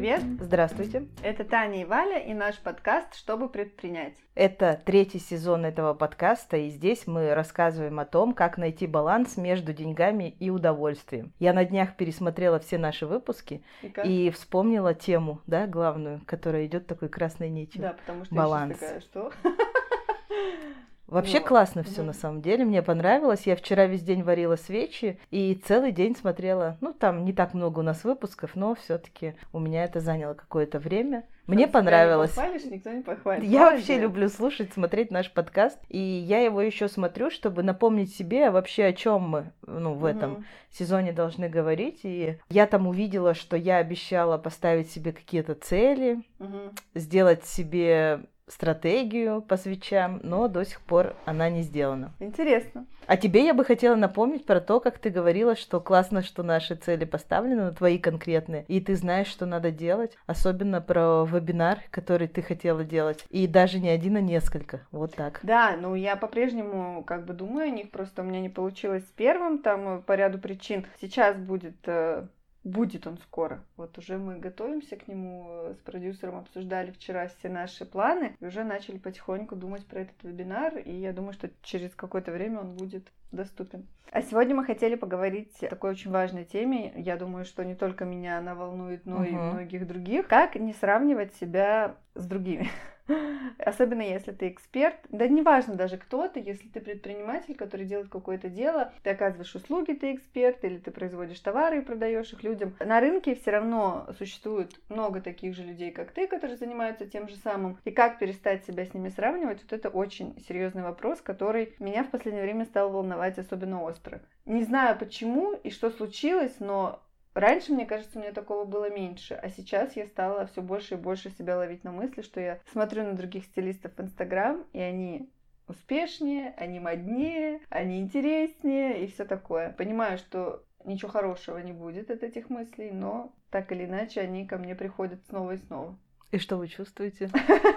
привет! Здравствуйте! Это Таня и Валя и наш подкаст «Чтобы предпринять». Это третий сезон этого подкаста, и здесь мы рассказываем о том, как найти баланс между деньгами и удовольствием. Я на днях пересмотрела все наши выпуски и, и вспомнила тему, да, главную, которая идет такой красной нитью. Да, потому что баланс. я такая, что? Вообще вот. классно все на самом деле, мне понравилось. Я вчера весь день варила свечи и целый день смотрела. Ну, там не так много у нас выпусков, но все-таки у меня это заняло какое-то время. Мне Если понравилось. Не похвалишь, никто не похвалит. Я Молодец. вообще люблю слушать, смотреть наш подкаст, и я его еще смотрю, чтобы напомнить себе вообще о чем мы, ну, в этом угу. сезоне должны говорить. И я там увидела, что я обещала поставить себе какие-то цели, угу. сделать себе стратегию по свечам, но до сих пор она не сделана. Интересно. А тебе я бы хотела напомнить про то, как ты говорила, что классно, что наши цели поставлены, на твои конкретные, и ты знаешь, что надо делать, особенно про вебинар, который ты хотела делать, и даже не один, а несколько, вот так. Да, ну я по-прежнему как бы думаю о них, просто у меня не получилось с первым, там по ряду причин. Сейчас будет э, Будет он скоро. Вот уже мы готовимся к нему, э, с продюсером обсуждали вчера все наши планы, и уже начали потихоньку думать про этот вебинар, и я думаю, что через какое-то время он будет доступен. А сегодня мы хотели поговорить о такой очень важной теме. Я думаю, что не только меня она волнует, но uh-huh. и многих других. Как не сравнивать себя с другими. Особенно если ты эксперт. Да неважно даже кто ты, если ты предприниматель, который делает какое-то дело, ты оказываешь услуги, ты эксперт, или ты производишь товары и продаешь их людям. На рынке все равно существует много таких же людей, как ты, которые занимаются тем же самым. И как перестать себя с ними сравнивать, вот это очень серьезный вопрос, который меня в последнее время стал волновать особенно остро. Не знаю почему и что случилось, но Раньше, мне кажется, у меня такого было меньше, а сейчас я стала все больше и больше себя ловить на мысли, что я смотрю на других стилистов в Инстаграм, и они успешнее, они моднее, они интереснее и все такое. Понимаю, что ничего хорошего не будет от этих мыслей, но так или иначе они ко мне приходят снова и снова. И что вы чувствуете?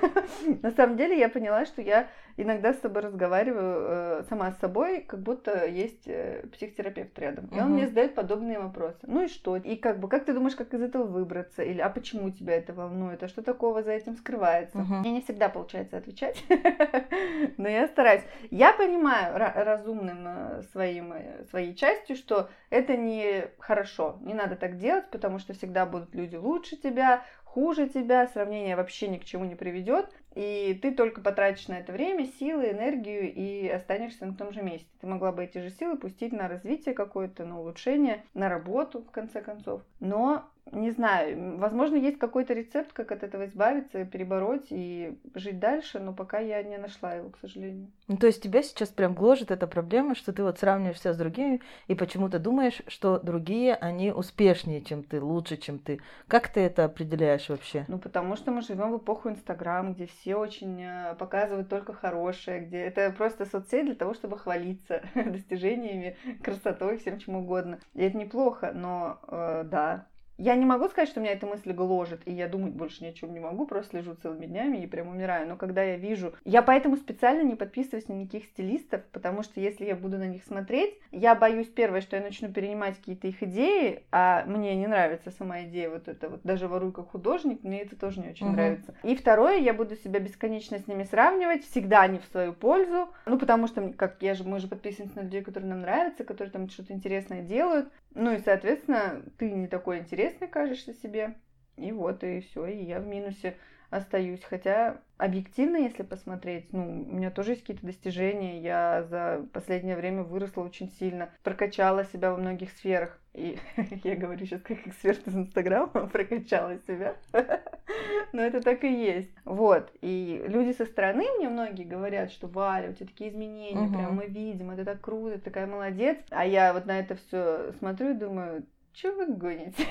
На самом деле я поняла, что я иногда с собой разговариваю э, сама с собой, как будто есть э, психотерапевт рядом. И он мне задает подобные вопросы. Ну и что? И как бы, как ты думаешь, как из этого выбраться? Или а почему тебя это волнует? А что такого за этим скрывается? Мне не всегда получается отвечать, но я стараюсь. Я понимаю разумным э, своим, своей частью, что это не хорошо. Не надо так делать, потому что всегда будут люди лучше тебя, хуже тебя, сравнение вообще ни к чему не приведет, и ты только потратишь на это время, силы, энергию и останешься на том же месте. Ты могла бы эти же силы пустить на развитие какое-то, на улучшение, на работу, в конце концов. Но не знаю, возможно, есть какой-то рецепт, как от этого избавиться, перебороть и жить дальше, но пока я не нашла его, к сожалению. Ну, то есть тебя сейчас прям гложет эта проблема, что ты вот сравниваешься с другими и почему-то думаешь, что другие, они успешнее, чем ты, лучше, чем ты. Как ты это определяешь вообще? Ну, потому что мы живем в эпоху Инстаграм, где все очень э, показывают только хорошее, где это просто соцсеть для того, чтобы хвалиться достижениями, красотой, всем чем угодно. И это неплохо, но э, да, я не могу сказать, что меня эта мысль гложет, и я думать больше ни о чем не могу, просто лежу целыми днями и прям умираю. Но когда я вижу... Я поэтому специально не подписываюсь на никаких стилистов, потому что если я буду на них смотреть, я боюсь, первое, что я начну перенимать какие-то их идеи, а мне не нравится сама идея вот это вот, даже ворую как художник, мне это тоже не очень угу. нравится. И второе, я буду себя бесконечно с ними сравнивать, всегда не в свою пользу, ну потому что, как я же, мы же подписываемся на людей, которые нам нравятся, которые там что-то интересное делают, ну и, соответственно, ты не такой интересный кажешься себе. И вот, и все, и я в минусе остаюсь. Хотя объективно, если посмотреть, ну, у меня тоже есть какие-то достижения. Я за последнее время выросла очень сильно, прокачала себя во многих сферах. И я говорю сейчас как эксперт из Инстаграма, прокачала себя. Но это так и есть. Вот. И люди со стороны мне многие говорят, что Валя, у тебя такие изменения, угу. прям мы видим, это так круто, ты такая молодец. А я вот на это все смотрю и думаю, что вы гоните?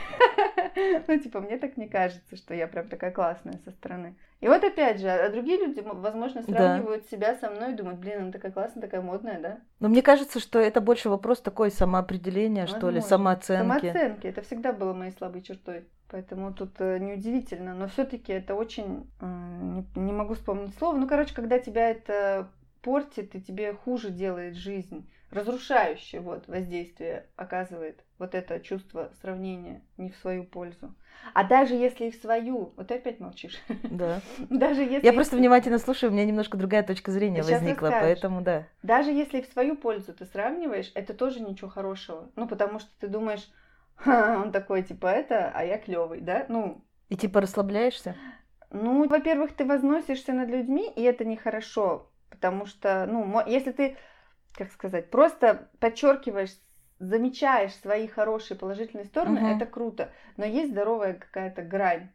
ну, типа, мне так не кажется, что я прям такая классная со стороны. И вот опять же, а другие люди, возможно, сравнивают да. себя со мной и думают, блин, она такая классная, такая модная, да? Но мне кажется, что это больше вопрос такой самоопределения, возможно. что ли, самооценки. Самооценки, это всегда было моей слабой чертой. Поэтому тут э, неудивительно. Но все-таки это очень... Не, не могу вспомнить слово. Ну, короче, когда тебя это портит и тебе хуже делает жизнь разрушающее вот воздействие оказывает вот это чувство сравнения не в свою пользу. А даже если и в свою, вот ты опять молчишь. Да. Даже если Я просто внимательно слушаю, у меня немножко другая точка зрения возникла, поэтому да. Даже если в свою пользу ты сравниваешь, это тоже ничего хорошего. Ну, потому что ты думаешь, он такой, типа, это, а я клевый, да? Ну. И типа расслабляешься? Ну, во-первых, ты возносишься над людьми, и это нехорошо. Потому что, ну, если ты, как сказать, просто подчеркиваешь замечаешь свои хорошие положительные стороны, угу. это круто. Но есть здоровая какая-то грань,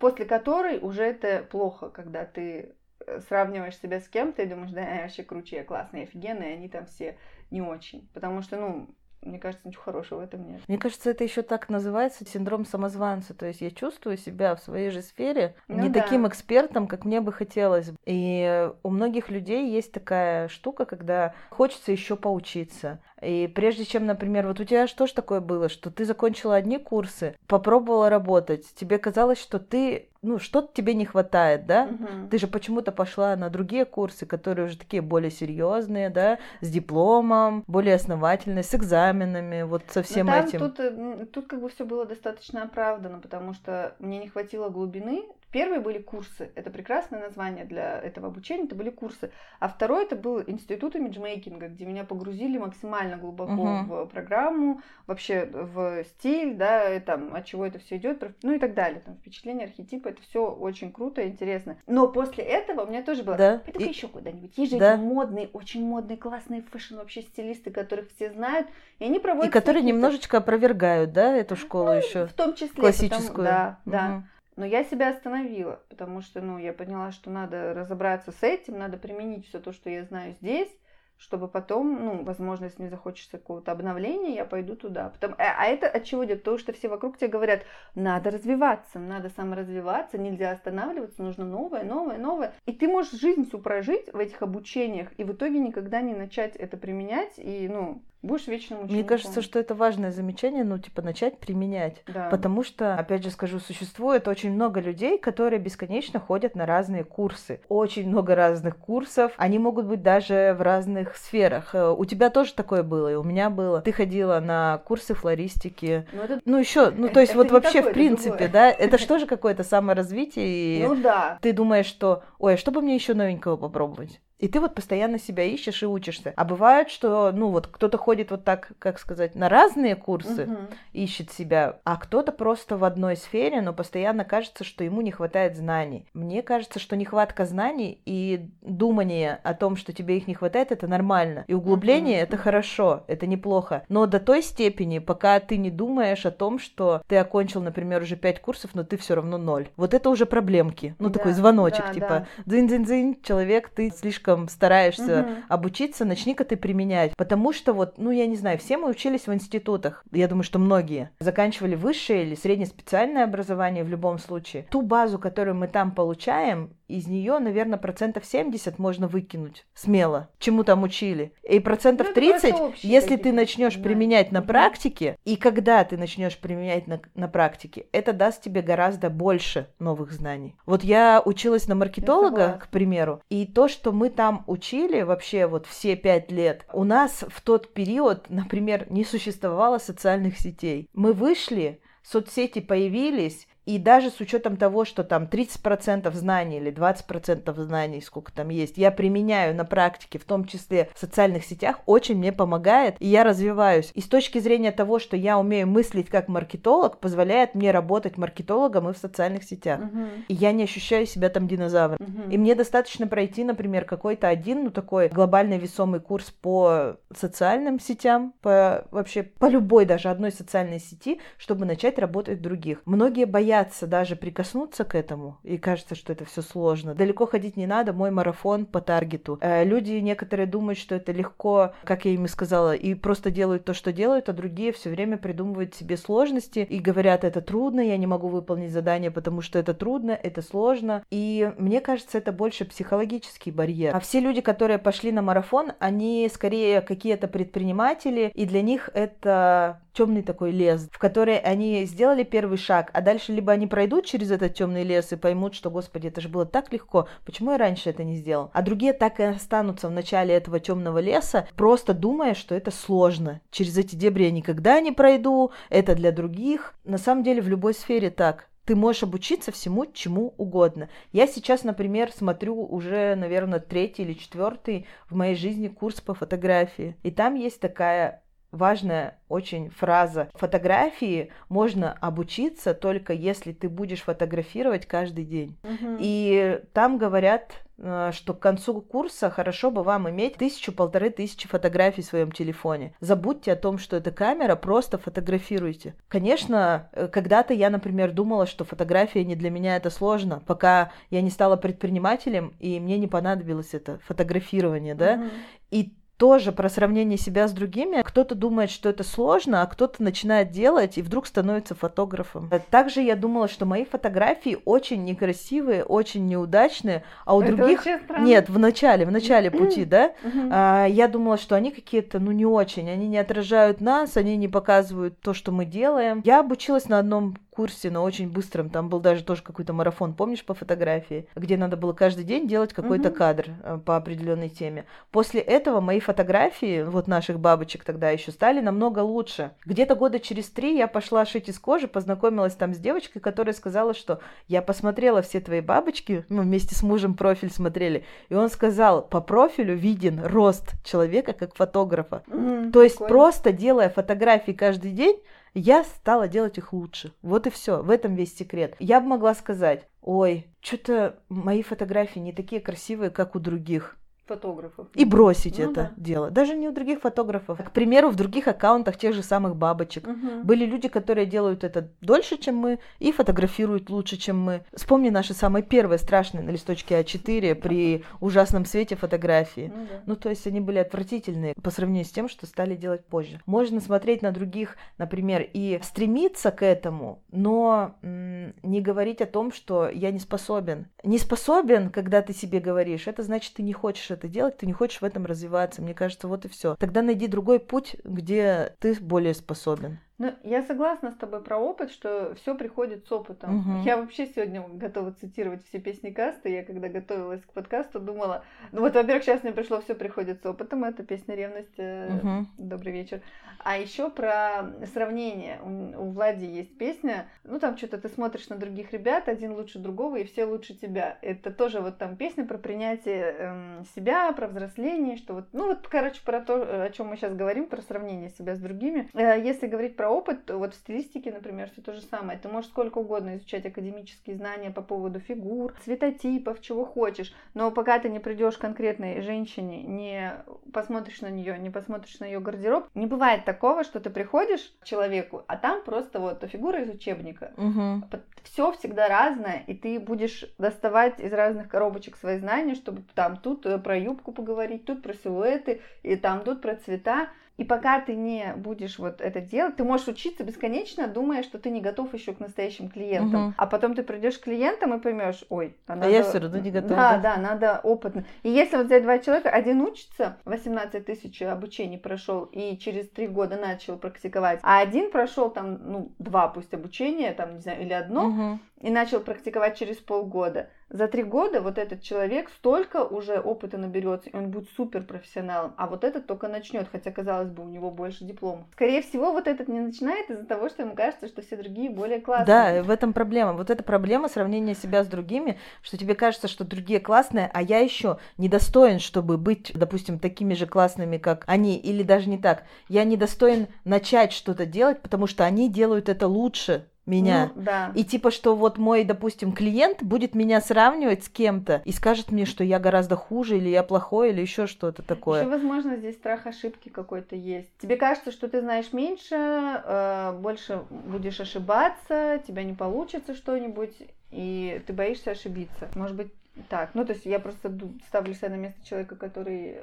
после которой уже это плохо, когда ты э, сравниваешь себя с кем-то и думаешь, да, я вообще круче, я классный, офигенный, они там все не очень. Потому что, ну, мне кажется, ничего хорошего в этом нет. Мне кажется, это еще так называется синдром самозванца. То есть я чувствую себя в своей же сфере ну, не да. таким экспертом, как мне бы хотелось. И у многих людей есть такая штука, когда хочется еще поучиться. И прежде чем, например, вот у тебя что ж такое было, что ты закончила одни курсы, попробовала работать, тебе казалось, что ты ну, что-то тебе не хватает, да? Угу. Ты же почему-то пошла на другие курсы, которые уже такие более серьезные, да, с дипломом, более основательные, с экзаменами, вот со всем Но там этим. Тут, тут как бы все было достаточно оправдано, потому что мне не хватило глубины Первые были курсы, это прекрасное название для этого обучения, это были курсы. А второй это был институт имиджмейкинга, где меня погрузили максимально глубоко uh-huh. в программу, вообще в стиль, да, и там, от чего это все идет, ну и так далее. Там впечатление, архетипы, это все очень круто и интересно. Но после этого у меня тоже было, да. иду и... еще куда-нибудь. Есть же да. эти модные, очень модные, классные fashion вообще стилисты, которых все знают, и они проводят... И которые немножечко опровергают, да, эту школу ну, еще? В том числе. Классическую. Потому, да, uh-huh. да. Но я себя остановила, потому что, ну, я поняла, что надо разобраться с этим, надо применить все то, что я знаю здесь, чтобы потом, ну, возможно, если мне захочется какого-то обновления, я пойду туда. Потом, а, а это от чего идет? То, что все вокруг тебе говорят, надо развиваться, надо саморазвиваться, нельзя останавливаться, нужно новое, новое, новое. И ты можешь жизнь всю прожить в этих обучениях, и в итоге никогда не начать это применять, и, ну, Будешь вечным учеником. Мне кажется, что это важное замечание, ну, типа, начать применять. Да. Потому что, опять же скажу, существует очень много людей, которые бесконечно ходят на разные курсы. Очень много разных курсов. Они могут быть даже в разных сферах. Э, у тебя тоже такое было, и у меня было. Ты ходила на курсы флористики. Ну, это... ну еще, ну, то есть это вот вообще такое, в принципе, да, это же какое-то саморазвитие. И ну да. Ты думаешь, что, ой, а что бы мне еще новенького попробовать? И ты вот постоянно себя ищешь и учишься. А бывает, что, ну, вот кто-то ходит вот так, как сказать, на разные курсы, угу. ищет себя, а кто-то просто в одной сфере, но постоянно кажется, что ему не хватает знаний. Мне кажется, что нехватка знаний и думание о том, что тебе их не хватает, это нормально. И углубление угу. это хорошо, это неплохо. Но до той степени, пока ты не думаешь о том, что ты окончил, например, уже пять курсов, но ты все равно ноль. Вот это уже проблемки. Ну, да, такой звоночек, да, типа, дзынь-дзынь-дзынь, человек, ты слишком слишком стараешься угу. обучиться, начни-ка ты применять. Потому что вот, ну, я не знаю, все мы учились в институтах. Я думаю, что многие заканчивали высшее или среднеспециальное образование в любом случае. Ту базу, которую мы там получаем, из нее, наверное, процентов 70 можно выкинуть смело, чему там учили. И процентов ну, 30, если ты начнешь да. применять на практике, и когда ты начнешь применять на, на практике, это даст тебе гораздо больше новых знаний. Вот я училась на маркетолога, к примеру, и то, что мы там учили вообще вот все пять лет, у нас в тот период, например, не существовало социальных сетей. Мы вышли, соцсети появились, и даже с учетом того, что там 30% знаний или 20% знаний, сколько там есть, я применяю на практике, в том числе в социальных сетях, очень мне помогает, и я развиваюсь. И с точки зрения того, что я умею мыслить как маркетолог, позволяет мне работать маркетологом и в социальных сетях. Uh-huh. И я не ощущаю себя там динозавром. Uh-huh. И мне достаточно пройти, например, какой-то один, ну такой глобальный весомый курс по социальным сетям, по вообще по любой даже одной социальной сети, чтобы начать работать в других. Многие боятся боятся даже прикоснуться к этому, и кажется, что это все сложно. Далеко ходить не надо, мой марафон по таргету. Э, люди некоторые думают, что это легко, как я им и сказала, и просто делают то, что делают, а другие все время придумывают себе сложности и говорят, это трудно, я не могу выполнить задание, потому что это трудно, это сложно. И мне кажется, это больше психологический барьер. А все люди, которые пошли на марафон, они скорее какие-то предприниматели, и для них это темный такой лес, в который они сделали первый шаг, а дальше либо они пройдут через этот темный лес и поймут, что, господи, это же было так легко, почему я раньше это не сделал? А другие так и останутся в начале этого темного леса, просто думая, что это сложно. Через эти дебри я никогда не пройду, это для других. На самом деле в любой сфере так ты можешь обучиться всему, чему угодно. Я сейчас, например, смотрю уже, наверное, третий или четвертый в моей жизни курс по фотографии. И там есть такая важная очень фраза. Фотографии можно обучиться только если ты будешь фотографировать каждый день. Угу. И там говорят Э, что к концу курса хорошо бы вам иметь тысячу-полторы тысячи фотографий в своем телефоне. Забудьте о том, что это камера, просто фотографируйте. Конечно, э, когда-то я, например, думала, что фотография не для меня это сложно, пока я не стала предпринимателем, и мне не понадобилось это фотографирование, да. Mm-hmm. И тоже про сравнение себя с другими. Кто-то думает, что это сложно, а кто-то начинает делать и вдруг становится фотографом. Также я думала, что мои фотографии очень некрасивые, очень неудачные, а у это других... Нет, в начале, в начале пути, да? А, я думала, что они какие-то, ну, не очень. Они не отражают нас, они не показывают то, что мы делаем. Я обучилась на одном курсе, но очень быстром. Там был даже тоже какой-то марафон, помнишь, по фотографии, где надо было каждый день делать какой-то угу. кадр э, по определенной теме. После этого мои фотографии, вот наших бабочек тогда еще, стали намного лучше. Где-то года через три я пошла шить из кожи, познакомилась там с девочкой, которая сказала, что я посмотрела все твои бабочки, мы вместе с мужем профиль смотрели, и он сказал, по профилю виден рост человека как фотографа. Mm, То есть просто делая фотографии каждый день, я стала делать их лучше. Вот и все. В этом весь секрет. Я бы могла сказать, ой, что-то мои фотографии не такие красивые, как у других фотографов. И бросить ну, это да. дело. Даже не у других фотографов. К примеру, в других аккаунтах тех же самых бабочек. Угу. Были люди, которые делают это дольше, чем мы, и фотографируют лучше, чем мы. Вспомни наши самые первые страшные на листочке А4 при ужасном свете фотографии. Ну, да. ну, то есть они были отвратительные по сравнению с тем, что стали делать позже. Можно смотреть на других, например, и стремиться к этому, но м- не говорить о том, что я не способен. Не способен, когда ты себе говоришь, это значит, ты не хочешь это делать, ты не хочешь в этом развиваться. Мне кажется, вот и все. Тогда найди другой путь, где ты более способен. Ну, я согласна с тобой про опыт, что все приходит с опытом. Угу. Я вообще сегодня готова цитировать все песни каста. Я когда готовилась к подкасту, думала, ну вот, во-первых, сейчас мне пришло все приходит с опытом. Это песня ревность. Угу. Добрый вечер. А еще про сравнение. У, у Влади есть песня. Ну там что-то ты смотришь на других ребят, один лучше другого и все лучше тебя. Это тоже вот там песня про принятие эм, себя, про взросление, что вот, ну вот, короче, про то, о чем мы сейчас говорим, про сравнение себя с другими. Э, если говорить про опыт, вот в стилистике, например, все то же самое. Ты можешь сколько угодно изучать академические знания по поводу фигур, цветотипов, чего хочешь, но пока ты не придешь к конкретной женщине, не посмотришь на нее, не посмотришь на ее гардероб, не бывает такого, что ты приходишь к человеку, а там просто вот фигура из учебника. Угу. Все всегда разное, и ты будешь доставать из разных коробочек свои знания, чтобы там тут э, про юбку поговорить, тут про силуэты, и там тут про цвета. И пока ты не будешь вот это делать, ты можешь учиться бесконечно, думая, что ты не готов еще к настоящим клиентам. Угу. А потом ты придешь к клиентам и поймешь, ой, а, надо... а я все равно не готова. Да, да, надо опытно. И если вот взять два человека, один учится, 18 тысяч обучений прошел и через три года начал практиковать, а один прошел там, ну, два пусть обучения, там, не знаю, или одно, угу. и начал практиковать через полгода за три года вот этот человек столько уже опыта наберется, и он будет супер профессионалом, а вот этот только начнет, хотя, казалось бы, у него больше дипломов. Скорее всего, вот этот не начинает из-за того, что ему кажется, что все другие более классные. Да, в этом проблема. Вот эта проблема сравнения себя с другими, что тебе кажется, что другие классные, а я еще недостоин, чтобы быть, допустим, такими же классными, как они, или даже не так. Я недостоин начать что-то делать, потому что они делают это лучше, меня. Ну, да. И типа, что вот мой, допустим, клиент будет меня сравнивать с кем-то и скажет мне, что я гораздо хуже, или я плохой, или еще что-то такое. Еще, возможно, здесь страх ошибки какой-то есть. Тебе кажется, что ты знаешь меньше, э, больше будешь ошибаться, тебя не получится что-нибудь, и ты боишься ошибиться. Может быть, так. Ну, то есть я просто ставлю себя на место человека, который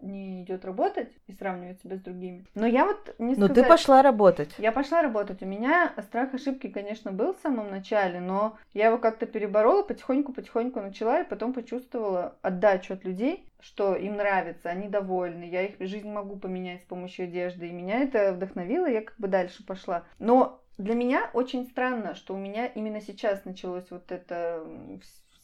не идет работать и сравнивать себя с другими. Но я вот не сказать... Но ты пошла работать. Я пошла работать. У меня страх ошибки, конечно, был в самом начале, но я его как-то переборола, потихоньку-потихоньку начала, и потом почувствовала отдачу от людей, что им нравится, они довольны, я их жизнь могу поменять с помощью одежды, и меня это вдохновило, я как бы дальше пошла. Но для меня очень странно, что у меня именно сейчас началось вот это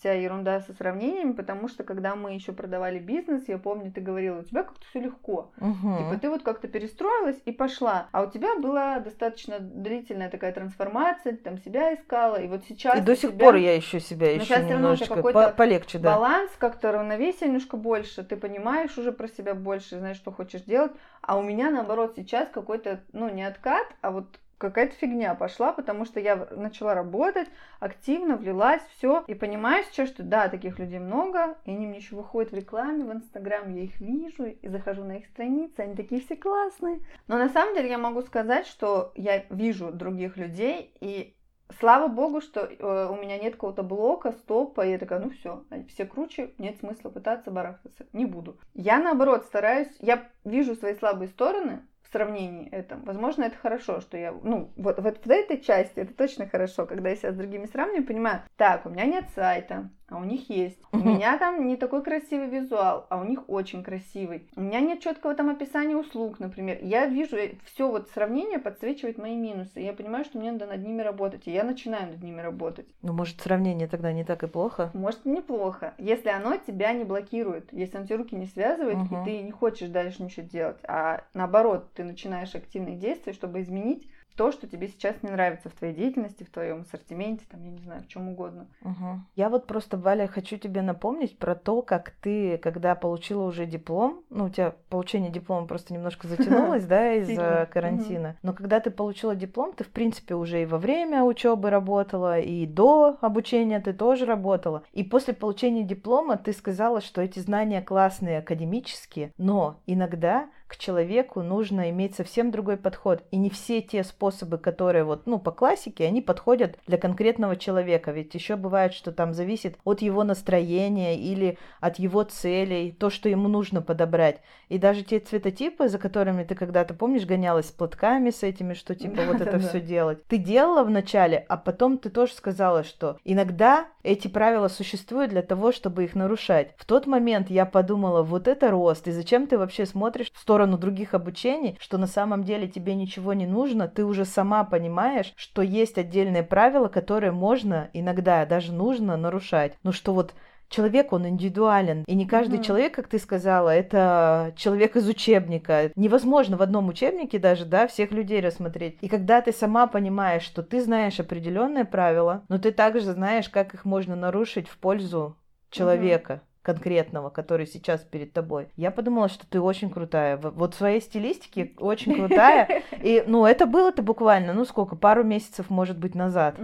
вся ерунда со сравнениями, потому что когда мы еще продавали бизнес, я помню, ты говорила, у тебя как-то все легко. Угу. Типа ты вот как-то перестроилась и пошла. А у тебя была достаточно длительная такая трансформация, ты там себя искала, и вот сейчас... И до сих тебя... пор я ищу себя еще сейчас немножечко по полегче, да. Баланс, как-то равновесие немножко больше, ты понимаешь уже про себя больше, знаешь, что хочешь делать. А у меня, наоборот, сейчас какой-то, ну, не откат, а вот какая-то фигня пошла, потому что я начала работать, активно влилась, все, и понимаю сейчас, что да, таких людей много, и они мне еще выходят в рекламе, в Инстаграм, я их вижу, и захожу на их страницы, они такие все классные. Но на самом деле я могу сказать, что я вижу других людей, и Слава богу, что э, у меня нет какого-то блока, стопа, и я такая, ну все, все круче, нет смысла пытаться барахтаться, не буду. Я наоборот стараюсь, я вижу свои слабые стороны, сравнении этом. Возможно, это хорошо, что я, ну, вот, вот в этой части это точно хорошо, когда я себя с другими сравниваю, понимаю, так, у меня нет сайта, а у них есть. У меня там не такой красивый визуал, а у них очень красивый. У меня нет четкого там описания услуг, например. Я вижу, э, все вот сравнение подсвечивает мои минусы. Я понимаю, что мне надо над ними работать, и я начинаю над ними работать. Ну, может, сравнение тогда не так и плохо? Может, неплохо, если оно тебя не блокирует, если оно тебе руки не связывает, угу. и ты не хочешь дальше ничего делать, а наоборот, ты начинаешь активные действия, чтобы изменить то, что тебе сейчас не нравится в твоей деятельности, в твоем ассортименте, там, я не знаю, в чем угодно. Угу. Я вот просто, Валя, хочу тебе напомнить про то, как ты, когда получила уже диплом, ну, у тебя получение диплома просто немножко затянулось, да, из-за карантина, но когда ты получила диплом, ты, в принципе, уже и во время учебы работала, и до обучения ты тоже работала. И после получения диплома ты сказала, что эти знания классные, академические, но иногда к человеку нужно иметь совсем другой подход. И не все те способы, которые вот, ну, по классике, они подходят для конкретного человека. Ведь еще бывает, что там зависит от его настроения или от его целей, то, что ему нужно подобрать. И даже те цветотипы, за которыми ты когда-то, помнишь, гонялась с платками с этими, что типа вот это все делать. Ты делала вначале, а потом ты тоже сказала, что иногда эти правила существуют для того, чтобы их нарушать. В тот момент я подумала, вот это рост, и зачем ты вообще смотришь в сторону сторону других обучений, что на самом деле тебе ничего не нужно, ты уже сама понимаешь, что есть отдельные правила, которые можно иногда даже нужно нарушать. Ну что вот человек, он индивидуален. И не каждый mm-hmm. человек, как ты сказала, это человек из учебника. Невозможно в одном учебнике даже, да, всех людей рассмотреть. И когда ты сама понимаешь, что ты знаешь определенные правила, но ты также знаешь, как их можно нарушить в пользу человека. Mm-hmm конкретного, который сейчас перед тобой. Я подумала, что ты очень крутая. Вот в своей стилистике очень крутая. И, ну, это было-то буквально, ну, сколько, пару месяцев, может быть, назад.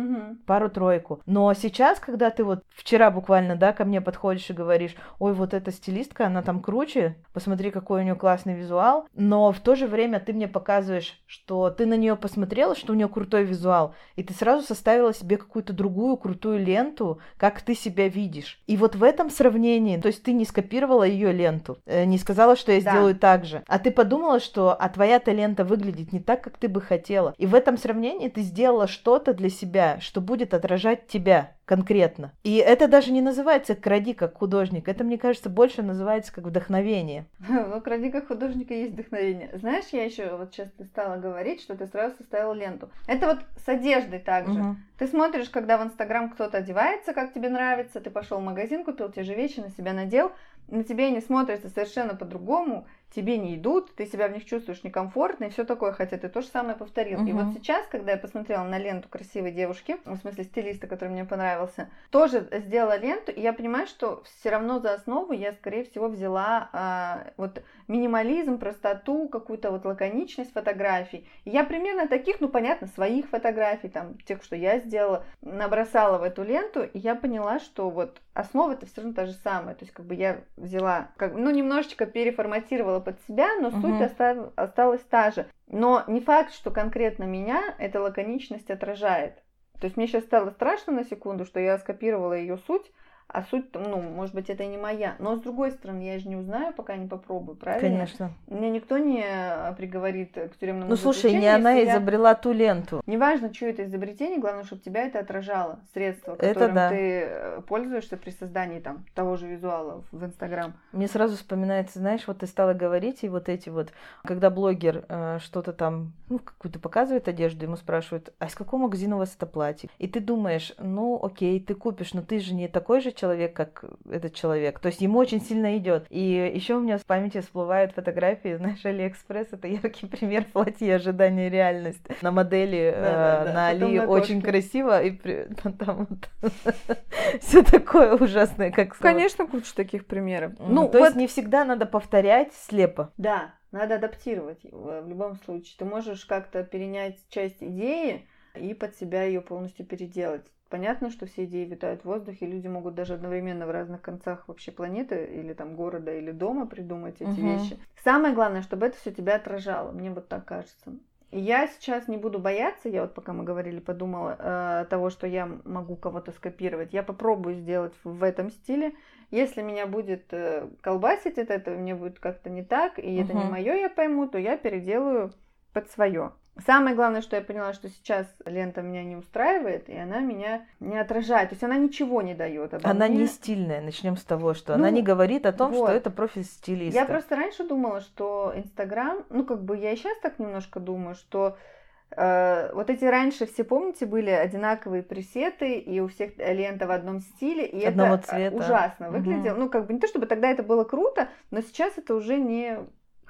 Пару-тройку. Но сейчас, когда ты вот вчера буквально, да, ко мне подходишь и говоришь, ой, вот эта стилистка, она там круче, посмотри, какой у нее классный визуал. Но в то же время ты мне показываешь, что ты на нее посмотрела, что у нее крутой визуал, и ты сразу составила себе какую-то другую крутую ленту, как ты себя видишь. И вот в этом сравнении сравнении. То есть ты не скопировала ее ленту, э, не сказала, что я да. сделаю так же, а ты подумала, что а твоя-то лента выглядит не так, как ты бы хотела. И в этом сравнении ты сделала что-то для себя, что будет отражать тебя конкретно. И это даже не называется кради как художник, это, мне кажется, больше называется как вдохновение. Ну, кради как художника есть вдохновение. Знаешь, я еще вот сейчас ты стала говорить, что ты сразу составила ленту. Это вот с одеждой также. Угу. Ты смотришь, когда в Инстаграм кто-то одевается, как тебе нравится, ты пошел в магазин, купил те же вещи, на себя надел, на тебе они смотрятся совершенно по-другому, тебе не идут, ты себя в них чувствуешь некомфортно и все такое, хотя ты то же самое повторил. Угу. И вот сейчас, когда я посмотрела на ленту красивой девушки, в смысле стилиста, который мне понравился, тоже сделала ленту, и я понимаю, что все равно за основу я, скорее всего, взяла а, вот минимализм, простоту, какую-то вот лаконичность фотографий. И я примерно таких, ну, понятно, своих фотографий, там, тех, что я сделала, набросала в эту ленту, и я поняла, что вот основа это все равно та же самая. То есть, как бы я взяла, как, ну, немножечко переформатировала под себя, но угу. суть остав, осталась та же. Но не факт, что конкретно меня эта лаконичность отражает. То есть мне сейчас стало страшно на секунду, что я скопировала ее суть, а суть, ну, может быть, это и не моя. Но с другой стороны, я же не узнаю, пока не попробую, правильно? Конечно. Меня никто не э, приговорит к тюремному Ну, слушай, не она я- изобрела ту ленту. Неважно, чье это изобретение, главное, чтобы тебя это отражало. Средство, которым да. ты э, пользуешься при создании там того же визуала в Инстаграм. Мне сразу вспоминается, знаешь, вот ты стала говорить, и вот эти вот, когда блогер э, что-то там, ну, какую-то показывает одежду, ему спрашивают, а из какого магазина у вас это платье? И ты думаешь, ну, окей, ты купишь, но ты же не такой же человек, как этот человек. То есть ему очень сильно идет. И еще у меня в памяти всплывают фотографии, знаешь, Алиэкспресс, это яркий пример платья ожидания реальность. На модели э, на Али на очень красиво, и при- там все такое ужасное, как. Конечно, куча таких примеров. Ну, Ну, то вот есть не всегда надо повторять слепо. Да, надо адаптировать в в любом случае. Ты можешь как-то перенять часть идеи и под себя ее полностью переделать. Понятно, что все идеи витают в воздухе, люди могут даже одновременно в разных концах вообще планеты или там города или дома придумать эти Мгм. вещи. Самое главное, чтобы это все тебя отражало, мне вот так кажется. Я сейчас не буду бояться, я вот пока мы говорили, подумала э, того, что я могу кого-то скопировать. Я попробую сделать в этом стиле. Если меня будет э, колбасить от этого, мне будет как-то не так, и это не мое, я пойму, то я переделаю под свое. Самое главное, что я поняла, что сейчас лента меня не устраивает, и она меня не отражает. То есть она ничего не дает. Она мне. не стильная, начнем с того, что она Ну, не говорит о том, вот. что это профиль стилиста. Я просто раньше думала, что Инстаграм, ну как бы я и сейчас так немножко думаю, что э, вот эти раньше все, помните, были одинаковые пресеты, и у всех лента в одном стиле, и Одного это цвета. ужасно выглядело. Ну как бы не то, чтобы тогда это было круто, но сейчас это уже не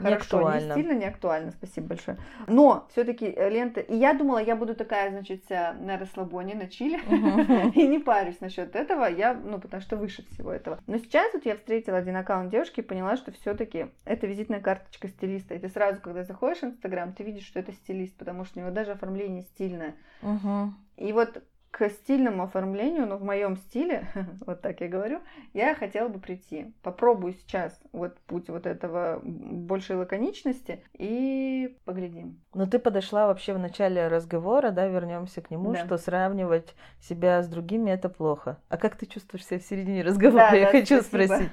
хорошо, не, актуально. стильно, не актуально. Спасибо большое. Но все-таки лента... И я думала, я буду такая, значит, на расслабоне, на чиле. Мгм. И не парюсь насчет этого, я, ну, потому что выше всего этого. Но сейчас вот я встретила один аккаунт девушки и поняла, что все-таки это визитная карточка стилиста. И ты сразу, когда заходишь в Инстаграм, ты видишь, что это стилист, потому что у него даже оформление стильное. Мгм. И вот к стильному оформлению, ну, в моем стиле, вот так я говорю, я хотела бы прийти. Попробую сейчас вот путь вот этого большей лаконичности и поглядим. Но ты подошла вообще в начале разговора, да, вернемся к нему, Да. что сравнивать себя с другими это плохо. А как ты чувствуешь себя в середине разговора? Да, Я да, хочу спасибо. спросить.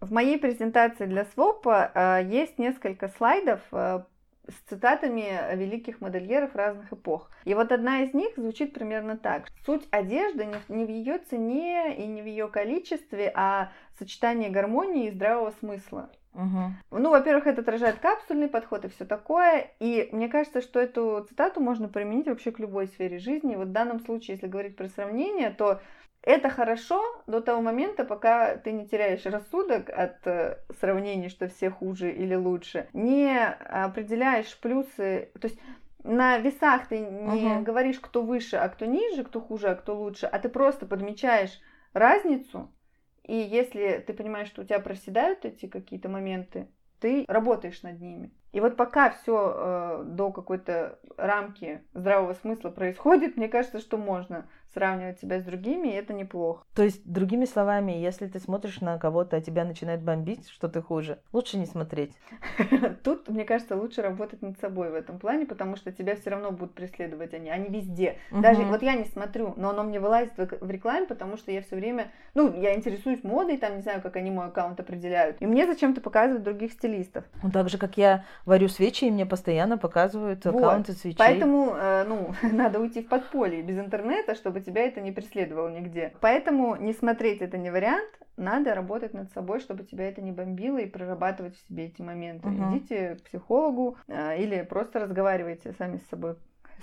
В моей презентации для СВОПа э, есть несколько слайдов э, с цитатами великих модельеров разных эпох. И вот одна из них звучит примерно так. Суть одежды не в, ее цене и не в ее количестве, а сочетание гармонии и здравого смысла. Мгм. Ну, во-первых, это отражает капсульный подход и все такое. И мне кажется, что эту цитату можно применить вообще к любой сфере жизни. Вот в данном случае, если говорить про сравнение, то это хорошо до того момента, пока ты не теряешь рассудок от э, сравнений, что все хуже или лучше, не определяешь плюсы, то есть на весах ты не Мгм. говоришь, кто выше, а кто ниже, кто хуже, а кто лучше, а ты просто подмечаешь разницу, и если ты понимаешь, что у тебя проседают эти какие-то моменты, ты работаешь над ними. И вот пока все до какой-то рамки здравого смысла происходит, мне кажется, что можно сравнивать себя с другими, и это неплохо. То есть, другими словами, если ты смотришь на кого-то, а тебя начинает бомбить, что ты хуже, лучше не смотреть. Тут, мне кажется, лучше работать над собой в этом плане, потому что тебя все равно будут преследовать они, они везде. Даже вот я не смотрю, но оно мне вылазит в рекламе, потому что я все время, ну, я интересуюсь модой, там не знаю, как они мой аккаунт определяют, и мне зачем-то показывают других стилистов. Ну, так же, как я варю свечи, и мне постоянно показывают аккаунты свечей. Поэтому, э, ну, надо уйти в подполье без интернета, чтобы тебя это не преследовало нигде. Поэтому не смотреть это не вариант, надо работать над собой, чтобы тебя это не бомбило и прорабатывать в себе эти моменты. Мгм. Идите к психологу э, или просто разговаривайте сами с собой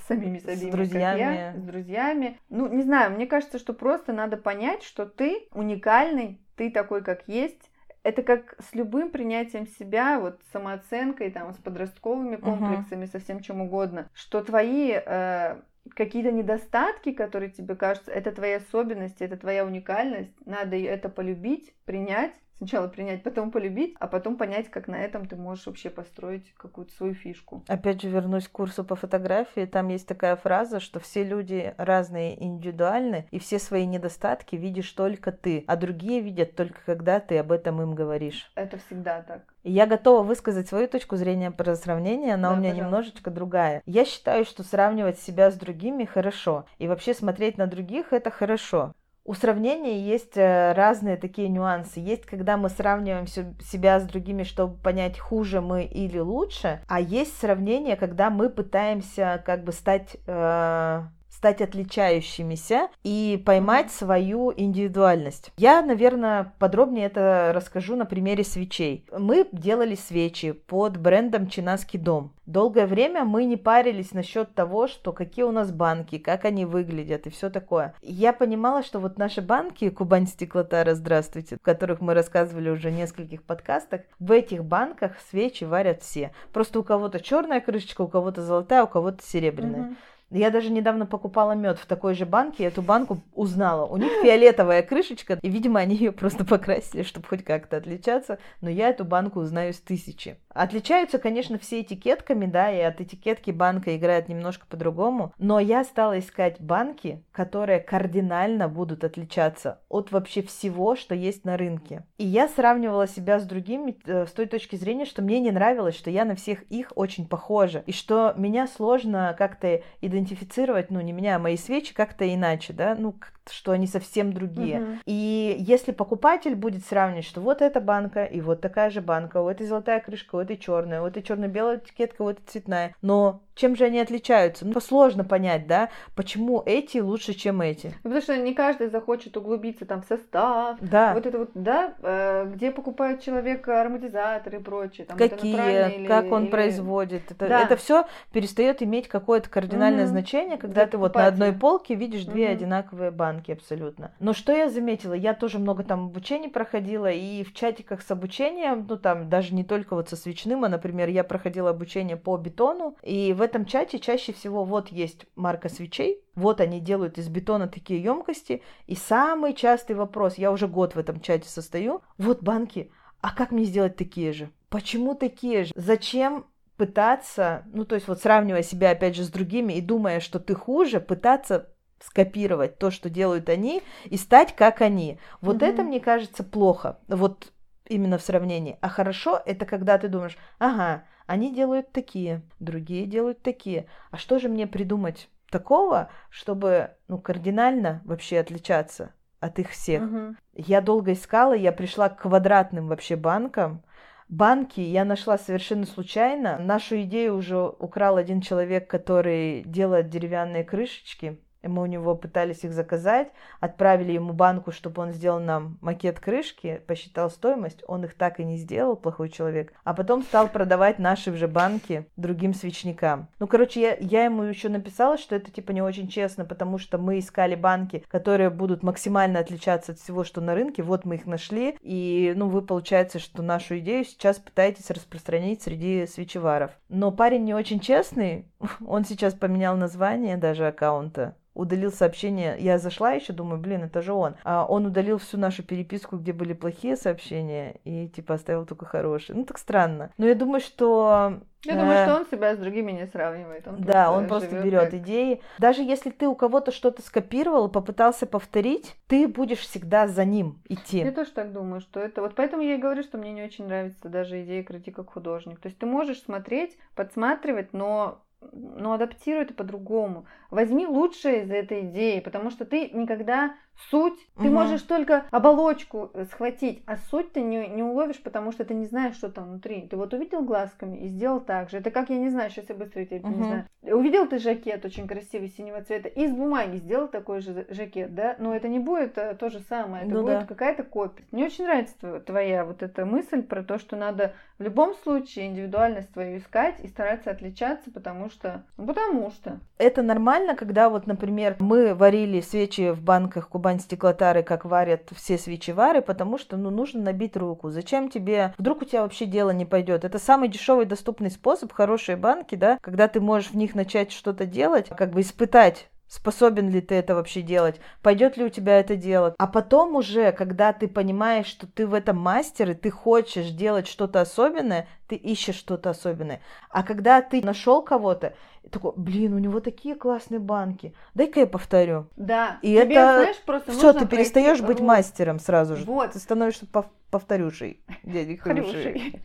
с самими С собой, как друзьями. я, с друзьями. Ну, не знаю, мне кажется, что просто надо понять, что ты уникальный, ты такой, как есть. Это как с любым принятием себя, вот с самооценкой, там, с подростковыми комплексами, со всем чем угодно, что твои э, какие-то недостатки, которые тебе кажутся, это твои особенности, это твоя уникальность, надо это полюбить, принять, сначала принять, потом полюбить, а потом понять, как на этом ты можешь вообще построить какую-то свою фишку. Опять же, вернусь к курсу по фотографии. Там есть такая фраза, что все люди разные, индивидуальны, и все свои недостатки видишь только ты, а другие видят только когда ты об этом им говоришь. Это всегда так. И Я готова высказать свою точку зрения про сравнение, она Да, у меня пожалуйста. немножечко другая. Я считаю, что сравнивать себя с другими хорошо, и вообще смотреть на других это хорошо. У сравнения есть э, разные такие нюансы. Есть, когда мы сравниваем себя с другими, чтобы понять, хуже мы или лучше, а есть сравнение, когда мы пытаемся как бы стать э, стать отличающимися и поймать свою индивидуальность. Я, наверное, подробнее это расскажу на примере свечей. Мы делали свечи под брендом Чинаский дом. Долгое время мы не парились насчет того, что какие у нас банки, как они выглядят и все такое. Я понимала, что вот наши банки, Кубань Стеклотара, здравствуйте, в которых мы рассказывали уже в нескольких подкастах, в этих банках свечи варят все. Просто у кого-то черная крышечка, у кого-то золотая, у кого-то серебряная. Угу. Я даже недавно покупала мед в такой же банке, эту банку узнала. У них фиолетовая крышечка, и, видимо, они ее просто покрасили, чтобы хоть как-то отличаться. Но я эту банку узнаю с тысячи. Отличаются, конечно, все этикетками, да, и от этикетки банка играет немножко по-другому, но я стала искать банки, которые кардинально будут отличаться от вообще всего, что есть на рынке. И я сравнивала себя с другими э, с той точки зрения, что мне не нравилось, что я на всех их очень похожа, и что меня сложно как-то идентифицировать, ну, не меня, а мои свечи как-то иначе, да, ну, что они совсем другие. Угу. И если покупатель будет сравнивать, что вот эта банка и вот такая же банка, у этой золотая крышка, у этой черная, у этой черно-белая этикетка, у этой цветная, но чем же они отличаются? Ну, сложно понять, да, почему эти лучше, чем эти. Ну, потому что не каждый захочет углубиться там в состав, да. вот это вот, да, э, где покупает человек ароматизаторы и прочее. Там, Какие, или, как он или... производит. Это, да. это все перестает иметь какое-то кардинальное угу. значение, когда Для ты вот на одной полке видишь две угу. одинаковые банки абсолютно. Но что я заметила, я тоже много там обучений проходила, и в чатиках с обучением, ну там даже не только вот со свечным, а, например, я проходила обучение по бетону, и в этом чате чаще всего вот есть марка свечей, вот они делают из бетона такие емкости, и самый частый вопрос, я уже год в этом чате состою, вот банки, а как мне сделать такие же? Почему такие же? Зачем пытаться, ну то есть вот сравнивая себя опять же с другими и думая, что ты хуже, пытаться скопировать то, что делают они, и стать как они. Вот mm это, мне кажется, плохо. Вот именно в сравнении. А хорошо это когда ты думаешь, ага, они делают такие, другие делают такие. А что же мне придумать такого, чтобы ну, кардинально вообще отличаться от их всех? Угу. Я долго искала, я пришла к квадратным вообще банкам. Банки я нашла совершенно случайно. Нашу идею уже украл один человек, который делает деревянные крышечки мы у него пытались их заказать, отправили ему банку, чтобы он сделал нам макет крышки, посчитал стоимость, он их так и не сделал, плохой человек, а потом стал продавать наши же банки другим свечникам. Ну, короче, я, я ему еще написала, что это типа не очень честно, потому что мы искали банки, которые будут максимально отличаться от всего, что на рынке, вот мы их нашли, и, ну, вы, получается, что нашу идею сейчас пытаетесь распространить среди свечеваров. Но парень не очень честный, он сейчас поменял название даже аккаунта, удалил сообщение. Я зашла еще, думаю, блин, это же он. А он удалил всю нашу переписку, где были плохие сообщения, и типа оставил только хорошие. Ну, так странно. Но я думаю, что я думаю, э, что он себя с другими не сравнивает. Он да, он просто берет как... идеи. Даже если ты у кого-то что-то скопировал, попытался повторить, ты будешь всегда за ним идти. Я тоже так думаю, что это... Вот поэтому я и говорю, что мне не очень нравится даже идея крути как художник. То есть ты можешь смотреть, подсматривать, но но адаптируй это по-другому. Возьми лучшее из этой идеи, потому что ты никогда суть, угу. ты можешь только оболочку э, схватить, а суть ты не, не уловишь, потому что ты не знаешь, что там внутри. Ты вот увидел глазками и сделал так же. Это как, я не знаю, сейчас я быстро тебе угу. не знаю. Увидел ты жакет очень красивый синего цвета, из бумаги сделал такой же жакет, да? Но это не будет э, то же самое, это ну, будет да. какая-то копия. Мне очень нравится твоя вот эта мысль про то, что надо в любом случае индивидуальность твою искать и стараться отличаться, потому что... Ну, потому что. Это нормально, когда вот, например, мы варили свечи в банках Кубань Кубань стеклотары, как варят все свечевары, потому что ну, нужно набить руку. Зачем тебе? Вдруг у тебя вообще дело не пойдет. Это самый дешевый доступный способ, хорошие банки, да, когда ты можешь в них начать что-то делать, как бы испытать способен ли ты это вообще делать, пойдет ли у тебя это дело. А потом уже, когда ты понимаешь, что ты в этом мастер, и ты хочешь делать что-то особенное, ты ищешь что-то особенное. А когда ты нашел кого-то, такой, блин, у него такие классные банки, дай-ка я повторю. Да. И Тебе, это знаешь, просто все, ты перестаешь быть мастером сразу же. Вот. Ты становишься повторюшей, дядя Хрюшей.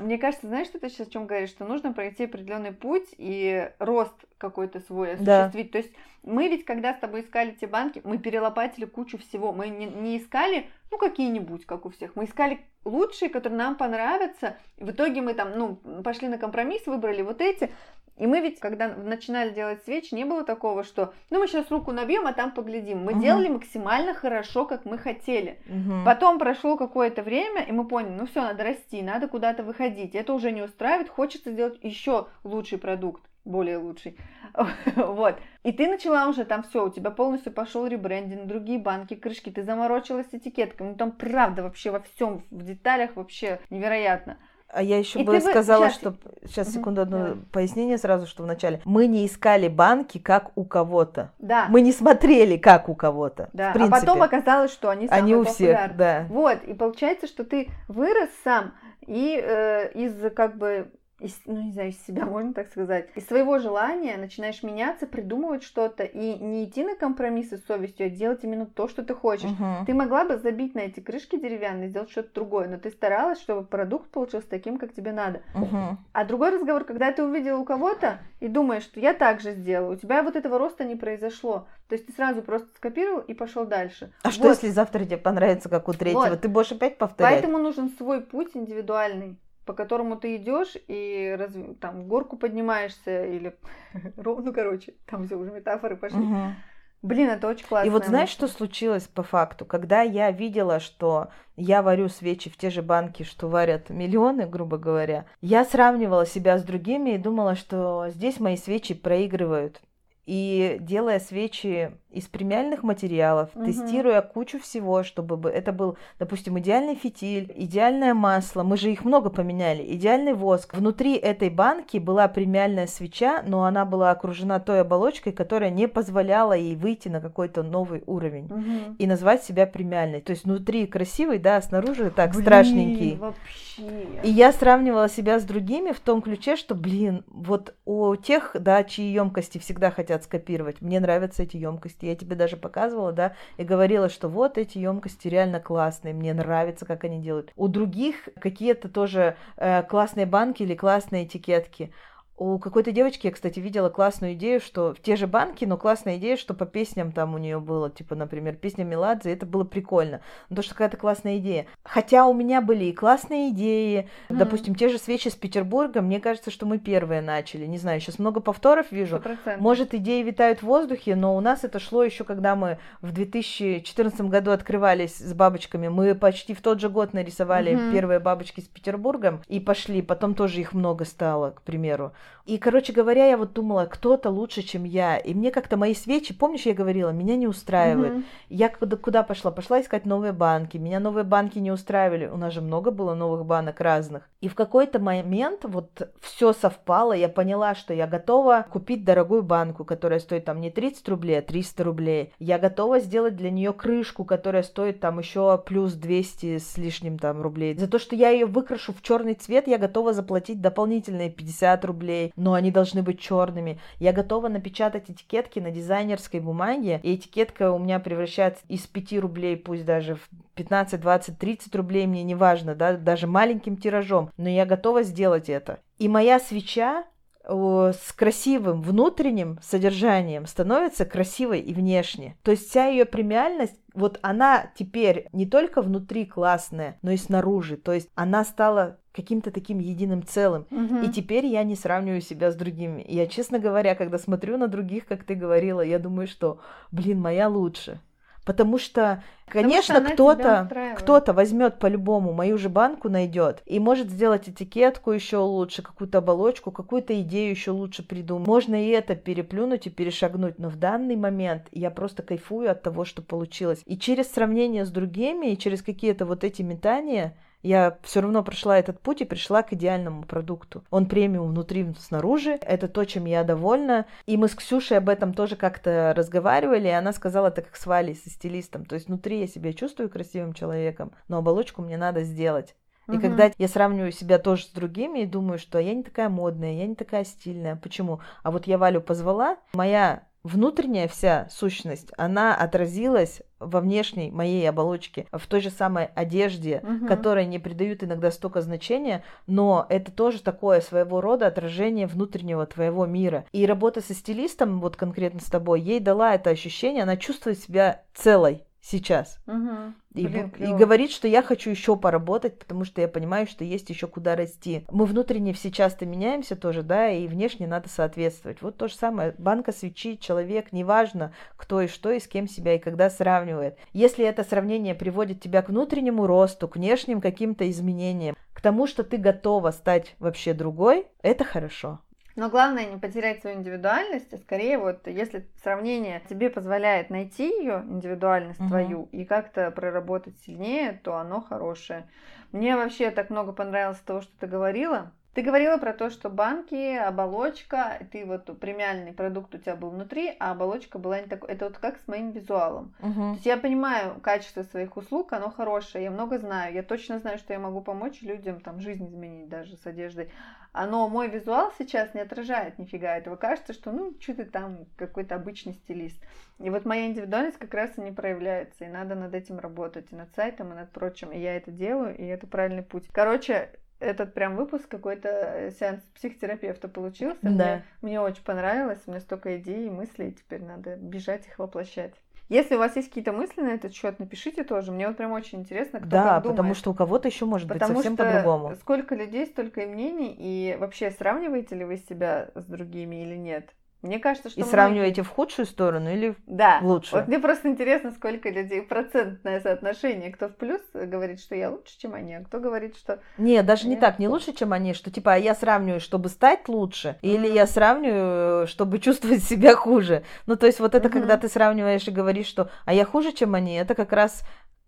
Мне кажется, знаешь, что ты сейчас о чем говоришь, что нужно пройти определенный путь и рост какой-то свой осуществить. Да. То есть мы ведь, когда с тобой искали те банки, мы перелопатили кучу всего. Мы не, не искали, ну, какие-нибудь, как у всех. Мы искали лучшие, которые нам понравятся. в итоге мы там, ну, пошли на компромисс, выбрали вот эти. И мы ведь, когда начинали делать свечи, не было такого, что, ну, мы сейчас руку набьем, а там поглядим. Мы угу. делали максимально хорошо, как мы хотели. Угу. Потом прошло какое-то время, и мы поняли, ну, все, надо расти, надо куда-то выходить. Это уже не устраивает, хочется сделать еще лучший продукт более лучший. вот. И ты начала уже там все, у тебя полностью пошел ребрендинг, другие банки, крышки, ты заморочилась этикетками. Ну там правда вообще во всем, в деталях вообще невероятно. А я еще бы сказала, сейчас... что сейчас секунду одно Давай. пояснение сразу, что вначале мы не искали банки как у кого-то. Да. Мы не смотрели как у кого-то. Да. А потом оказалось, что они самые Они у всех, да. Вот и получается, что ты вырос сам и э, из как бы из, ну, не знаю, из себя, можно так сказать, из своего желания начинаешь меняться, придумывать что-то и не идти на компромиссы с совестью, а делать именно то, что ты хочешь. Угу. Ты могла бы забить на эти крышки деревянные, сделать что-то другое, но ты старалась, чтобы продукт получился таким, как тебе надо. Угу. А другой разговор, когда ты увидела у кого-то и думаешь, что я так же сделаю, у тебя вот этого роста не произошло. То есть ты сразу просто скопировал и пошел дальше. А вот. что если завтра тебе понравится, как у третьего? Вот. Ты будешь опять повторять? Поэтому нужен свой путь индивидуальный по которому ты идешь и раз, там в горку поднимаешься или ну короче там все уже метафоры пошли. Угу. Блин, это очень классно. И вот знаешь, что случилось по факту? Когда я видела, что я варю свечи в те же банки, что варят миллионы, грубо говоря, я сравнивала себя с другими и думала, что здесь мои свечи проигрывают. И делая свечи из премиальных материалов, угу. тестируя кучу всего, чтобы это был, допустим, идеальный фитиль, идеальное масло. Мы же их много поменяли. Идеальный воск. Внутри этой банки была премиальная свеча, но она была окружена той оболочкой, которая не позволяла ей выйти на какой-то новый уровень угу. и назвать себя премиальной. То есть внутри красивый, да, а снаружи так блин, страшненький. Вообще. И я сравнивала себя с другими в том ключе, что, блин, вот у тех, да, чьи емкости всегда хотят скопировать, мне нравятся эти емкости емкости. Я тебе даже показывала, да, и говорила, что вот эти емкости реально классные, мне нравится, как они делают. У других какие-то тоже э, классные банки или классные этикетки. У какой-то девочки, я, кстати, видела классную идею, что в те же банки, но классная идея, что по песням там у нее было, типа, например, песня Меладзе, это было прикольно. Ну, то, что какая-то классная идея. Хотя у меня были и классные идеи, mm-hmm. допустим, те же свечи с Петербурга, мне кажется, что мы первые начали. Не знаю, сейчас много повторов вижу. 100%. Может, идеи витают в воздухе, но у нас это шло еще, когда мы в 2014 году открывались с бабочками. Мы почти в тот же год нарисовали mm-hmm. первые бабочки с Петербургом и пошли. Потом тоже их много стало, к примеру. И, короче говоря, я вот думала, кто-то лучше, чем я. И мне как-то мои свечи, помнишь, я говорила, меня не устраивают. Mm-hmm. Я куда, куда пошла? Пошла искать новые банки. Меня новые банки не устраивали. У нас же много было новых банок разных. И в какой-то момент вот все совпало. Я поняла, что я готова купить дорогую банку, которая стоит там не 30 рублей, а 300 рублей. Я готова сделать для нее крышку, которая стоит там еще плюс 200 с лишним там рублей. За то, что я ее выкрашу в черный цвет, я готова заплатить дополнительные 50 рублей но они должны быть черными. Я готова напечатать этикетки на дизайнерской бумаге, и этикетка у меня превращается из 5 рублей, пусть даже в 15, 20, 30 рублей, мне не важно, да, даже маленьким тиражом, но я готова сделать это. И моя свеча с красивым внутренним содержанием становится красивой и внешне. То есть вся ее премиальность, вот она теперь не только внутри классная, но и снаружи. То есть она стала каким-то таким единым целым. Угу. И теперь я не сравниваю себя с другими. Я, честно говоря, когда смотрю на других, как ты говорила, я думаю, что, блин, моя лучше. Потому что, конечно, кто-то кто-то возьмет по-любому мою же банку найдет и может сделать этикетку еще лучше, какую-то оболочку, какую-то идею еще лучше придумать. Можно и это переплюнуть и перешагнуть, но в данный момент я просто кайфую от того, что получилось. И через сравнение с другими, и через какие-то вот эти метания я все равно прошла этот путь и пришла к идеальному продукту. Он премиум внутри, снаружи. Это то, чем я довольна. И мы с Ксюшей об этом тоже как-то разговаривали, и она сказала это как с Валей, со стилистом. То есть внутри я себя чувствую красивым человеком, но оболочку мне надо сделать. И когда я сравниваю себя тоже с другими и думаю, что я не такая модная, я не такая стильная, почему? А вот я Валю позвала, моя внутренняя вся сущность, она отразилась во внешней моей оболочке, в той же самой одежде, угу. которой не придают иногда столько значения, но это тоже такое своего рода отражение внутреннего твоего мира. И работа со стилистом, вот конкретно с тобой, ей дала это ощущение, она чувствует себя целой сейчас. Угу. И, Блин, и говорит, что я хочу еще поработать, потому что я понимаю, что есть еще куда расти. Мы внутренне все часто меняемся тоже, да, и внешне надо соответствовать. Вот то же самое. Банка свечи, человек, неважно, кто и что, и с кем себя, и когда сравнивает. Если это сравнение приводит тебя к внутреннему росту, к внешним каким-то изменениям, к тому, что ты готова стать вообще другой, это хорошо. Но главное не потерять свою индивидуальность, а скорее вот если сравнение тебе позволяет найти ее индивидуальность угу. твою и как-то проработать сильнее, то оно хорошее. Мне вообще так много понравилось того, что ты говорила. Ты говорила про то, что банки, оболочка, ты вот премиальный продукт у тебя был внутри, а оболочка была не такой. Это вот как с моим визуалом. Uh-huh. То есть я понимаю качество своих услуг, оно хорошее, я много знаю, я точно знаю, что я могу помочь людям там жизнь изменить даже с одеждой. Но мой визуал сейчас не отражает нифига этого. Кажется, что ну что ты там какой-то обычный стилист. И вот моя индивидуальность как раз и не проявляется, и надо над этим работать, и над сайтом, и над прочим. И я это делаю, и это правильный путь. Короче, этот прям выпуск какой-то э, сеанс психотерапевта получился. Да. Мне, мне очень понравилось, у меня столько идей и мыслей, теперь надо бежать их воплощать. Если у вас есть какие-то мысли на этот счет, напишите тоже. Мне вот прям очень интересно, кто да, как думает. потому что у кого-то еще может потому быть совсем по-другому. Сколько людей, столько и мнений, и вообще сравниваете ли вы себя с другими или нет? Мне кажется, что... И многие... сравниваете в худшую сторону или да. в лучшую? Вот мне просто интересно, сколько людей, процентное соотношение. Кто в плюс говорит, что я лучше, чем они, а кто говорит, что... Не, даже не так, не лучше, чем они, что типа а я сравниваю, чтобы стать лучше, или я сравниваю, чтобы чувствовать себя хуже. Ну, то есть вот это, когда ты сравниваешь и говоришь, что а я хуже, чем они, это как раз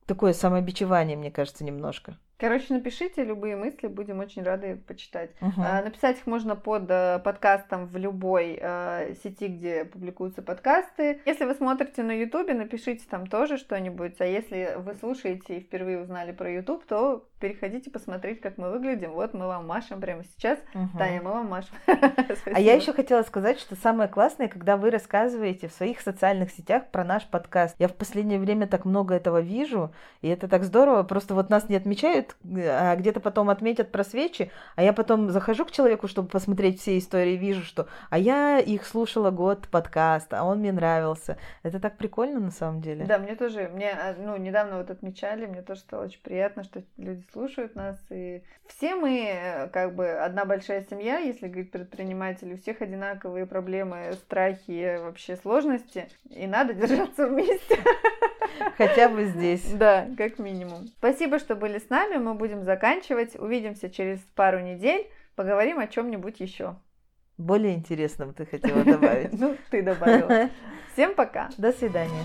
такое самобичевание, мне кажется, немножко. Короче, напишите любые мысли, будем очень рады почитать. Угу. написать их можно под э, подкастом в любой э, сети, где публикуются подкасты. Если вы смотрите на Ютубе, напишите там тоже что-нибудь. А если вы слушаете и впервые узнали про Ютуб, то переходите посмотреть, как мы выглядим. Вот мы вам машем прямо сейчас. Угу. Таня, мы вам машем. А я еще хотела сказать, что самое классное, когда вы рассказываете в своих социальных сетях про наш подкаст. Я в последнее время так много этого вижу, и это так здорово. Просто вот нас не отмечают а где-то потом отметят про свечи, а я потом захожу к человеку, чтобы посмотреть все истории, вижу, что а я их слушала год подкаст, а он мне нравился. Это так прикольно на самом деле. Да, мне тоже, мне, а, ну, недавно вот отмечали, мне тоже стало очень приятно, что люди слушают нас, и все мы, э, как бы, одна большая семья, если говорить предприниматели, у всех одинаковые проблемы, страхи, вообще сложности, и надо держаться вместе. Хотя бы здесь. Да, как минимум. Спасибо, что были с нами. Мы будем заканчивать. Увидимся через пару недель. Поговорим о чем-нибудь еще. Более интересным ты хотела добавить. Ну, ты добавила. Всем пока. До свидания.